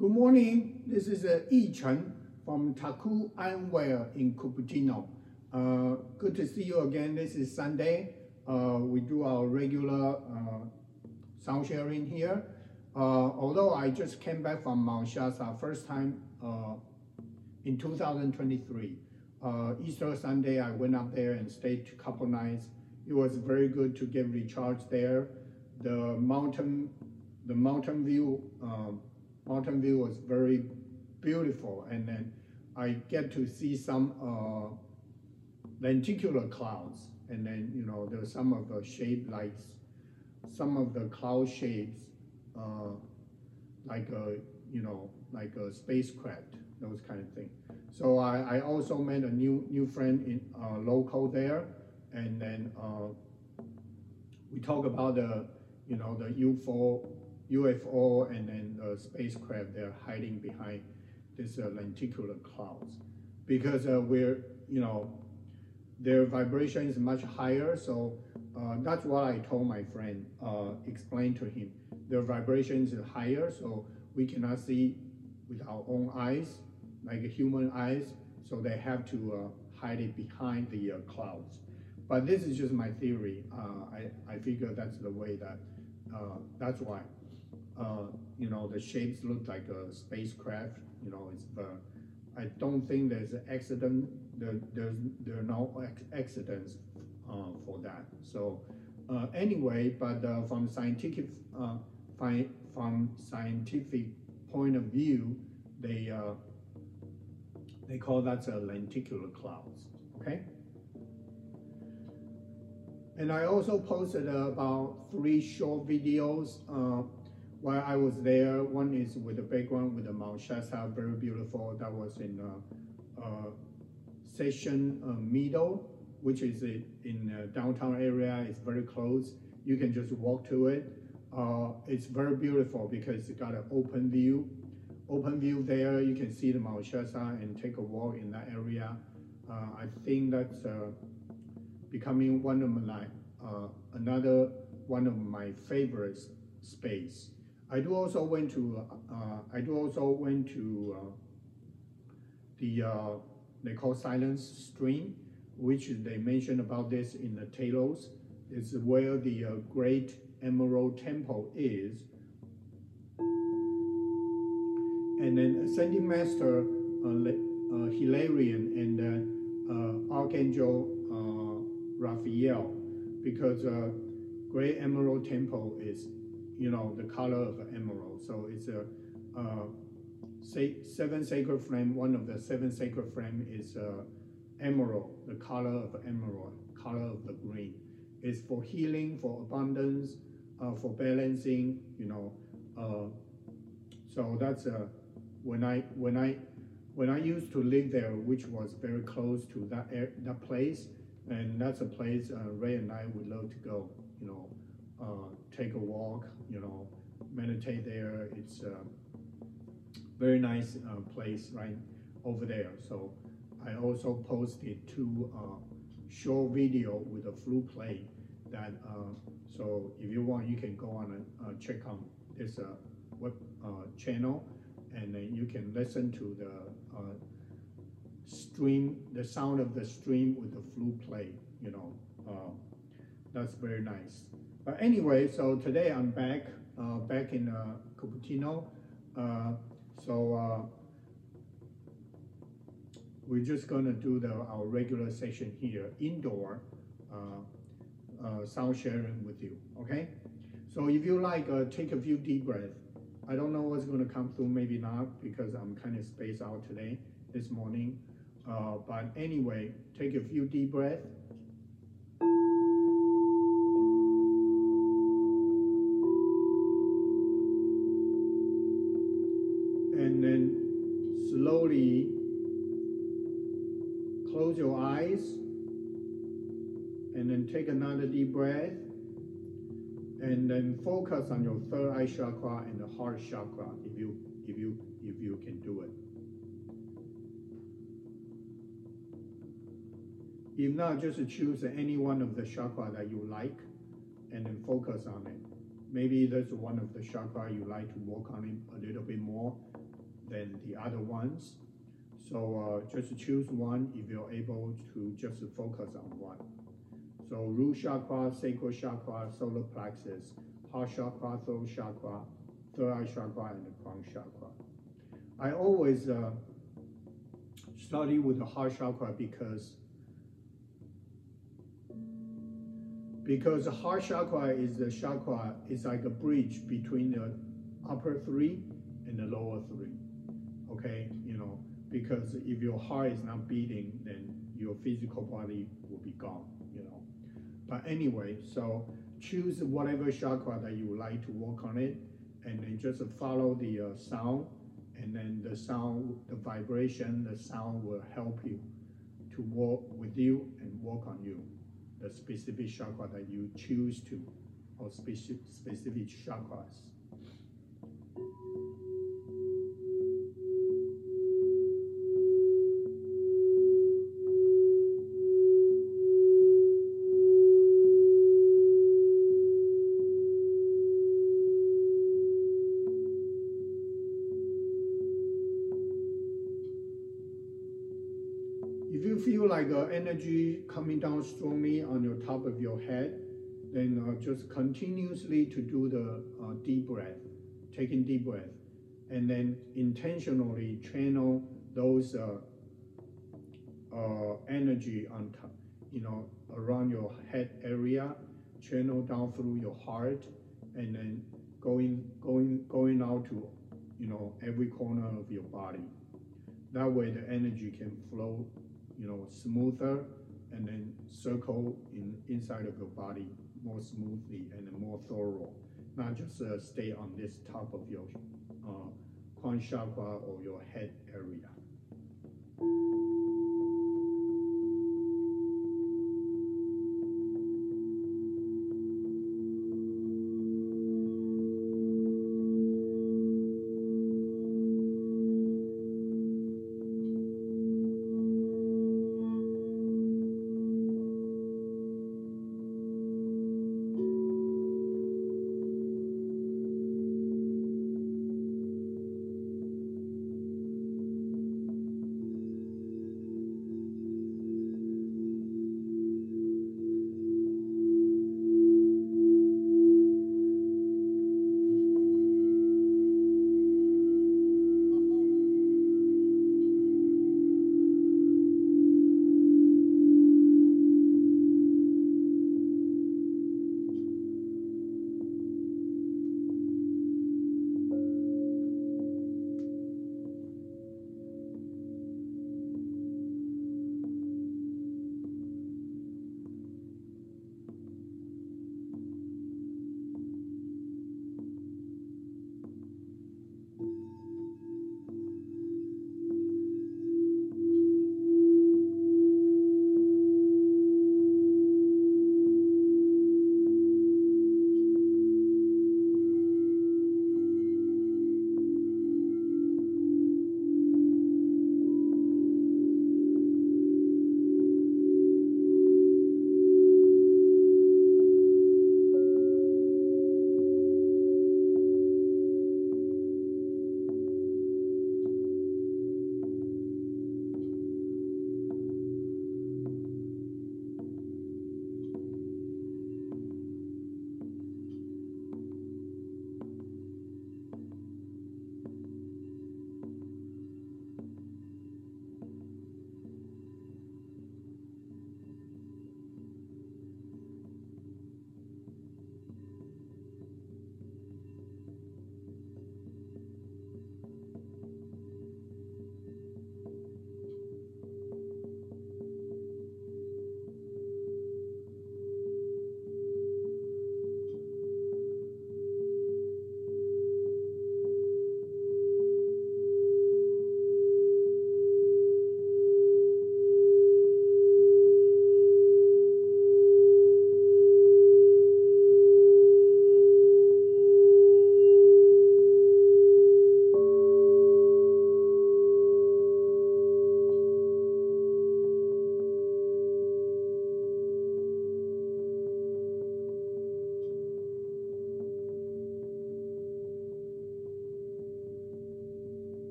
Good morning. This is uh, Yi Chen from Taku Ironware in Cupertino. Uh, good to see you again. This is Sunday. Uh, we do our regular uh, sound sharing here. Uh, although I just came back from Mount Shasta first time uh, in 2023. Uh, Easter Sunday, I went up there and stayed a couple nights. It was very good to get recharged there. The mountain, the mountain view, um, mountain view was very beautiful, and then I get to see some uh, lenticular clouds, and then you know there's some of the shape like some of the cloud shapes, uh, like a you know like a spacecraft, those kind of things. So I, I also met a new new friend in uh, local there, and then uh, we talk about the you know the UFO UFO and then the spacecraft they're hiding behind this uh, lenticular clouds. Because uh, we're you know their vibration is much higher so uh, that's what I told my friend uh, explain to him. Their vibration is higher so we cannot see with our own eyes like human eyes so they have to uh, hide it behind the uh, clouds. But this is just my theory. I, I figure that's the way that that's why uh, you know, the shapes look like a spacecraft. You know, it's uh, I don't think there's an accident. There, there's there are no accidents uh, for that. So uh, anyway, but uh, from scientific from scientific point of view, they they call that a lenticular clouds. Okay. And I also posted about three short videos while I was there, one is with the background with the Mount Shasta, very beautiful. That was in uh, uh, Sisson uh, Meadow, which is in uh, downtown area. It's very close. You can just walk to it. Uh, it's very beautiful because it got an open view. Open view there, you can see the Mount Shasta and take a walk in that area. Uh, I think that's becoming one of my another one of my favorite space. I do also went to uh, I do also went to uh, the uh, they call Silence Stream, which they mentioned about this in the Telos. Is where the uh, Great Emerald Temple is, and then Ascending Master uh, uh, Hilarion and Archangel Raphael, because Great Emerald Temple is you know, the color of emerald. So it's a uh, seven sacred flame. One of the seven sacred flame is uh, emerald, the color of emerald, color of the green. It's for healing, for abundance, uh, for balancing. You know, uh, so that's uh, when I when I when I used to live there, which was very close to that air, that place, and that's a place uh, Ray and I would love to go. You know, uh, take a walk, you know, meditate there. It's a very nice uh, place right over there. So I also posted two uh, short video with a flute play that, uh, so if you want, you can go on and uh, check on this uh, web channel and then you can listen to the stream, the sound of the stream with the flute play, you know, that's very nice. But anyway, so today I'm back, uh, back in uh, Cupertino. Uh, so uh, we're just gonna do the our regular session here, indoor uh, uh, sound sharing with you, okay? So if you like, uh, take a few deep breaths. I don't know what's gonna come through, maybe not, because I'm kind of spaced out today, this morning. Uh, but anyway, take a few deep breaths. Slowly close your eyes and then take another deep breath and then focus on your third eye chakra and the heart chakra if you if you if you can do it. If not just choose any one of the chakra that you like and then focus on it. Maybe there's one of the chakra you like to work on it a little bit more than the other ones. So uh, just choose one if you're able to just focus on one. So root chakra, sacral chakra, solar plexus, heart chakra, throat chakra, third eye chakra, and the crown chakra. I always uh, study with the heart chakra because because the heart chakra is the chakra is like a bridge between the upper three and the lower three. Okay, you know, because if your heart is not beating, then your physical body will be gone, you know. But anyway, so choose whatever chakra that you would like to work on it, and then just follow the uh, sound, and then the sound, the vibration, the sound will help you to work with you and work on you, the specific chakra that you choose to, or specific specific chakras. If uh, energy coming down strongly on your top of your head, then uh, just continuously to do the uh, deep breath, taking deep breath, and then intentionally channel those uh, uh, energy on top, you know, around your head area, channel down through your heart, and then going going going out to, you know, every corner of your body. That way, the energy can flow you know, smoother and then circle in inside of your body more smoothly and more thorough. Not just uh, stay on this top of your uh, chakra or your head area.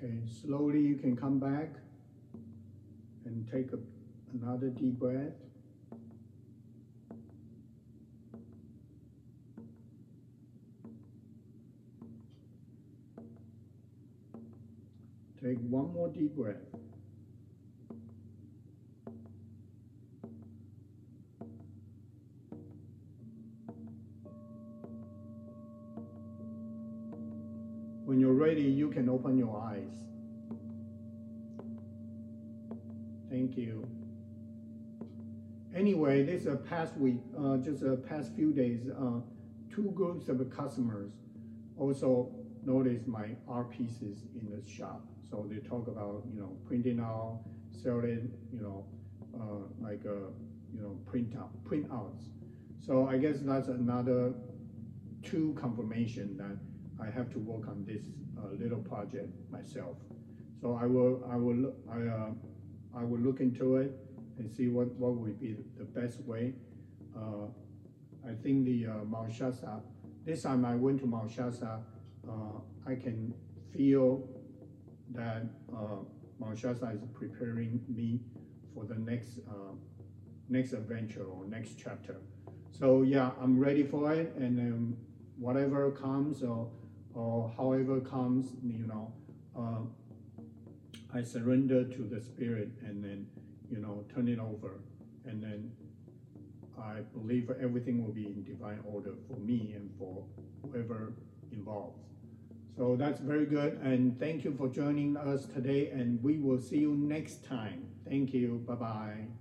Okay, slowly you can come back and take a, another deep breath. Take one more deep breath. You can open your eyes. Thank you. Anyway, this uh, past week, uh, just the uh, past few days, uh, two groups of customers also noticed my art pieces in the shop. So they talk about, you know, printing out, selling, you know, uh, like, uh, you know, print out, print outs. So I guess that's another two confirmation that I have to work on this uh, little project myself. So I will, I will, I, uh, I will look into it and see what, what would be the best way. Uh, I think the uh, Shasta, this time I went to Mount Shasta, uh, I can feel that uh, Shasta is preparing me for the next uh, next adventure or next chapter. So yeah, I'm ready for it, and um, whatever comes or or however comes, you know, uh, I surrender to the spirit and then, you know, turn it over. And then I believe everything will be in divine order for me and for whoever involved. So that's very good. And thank you for joining us today. And we will see you next time. Thank you. Bye bye.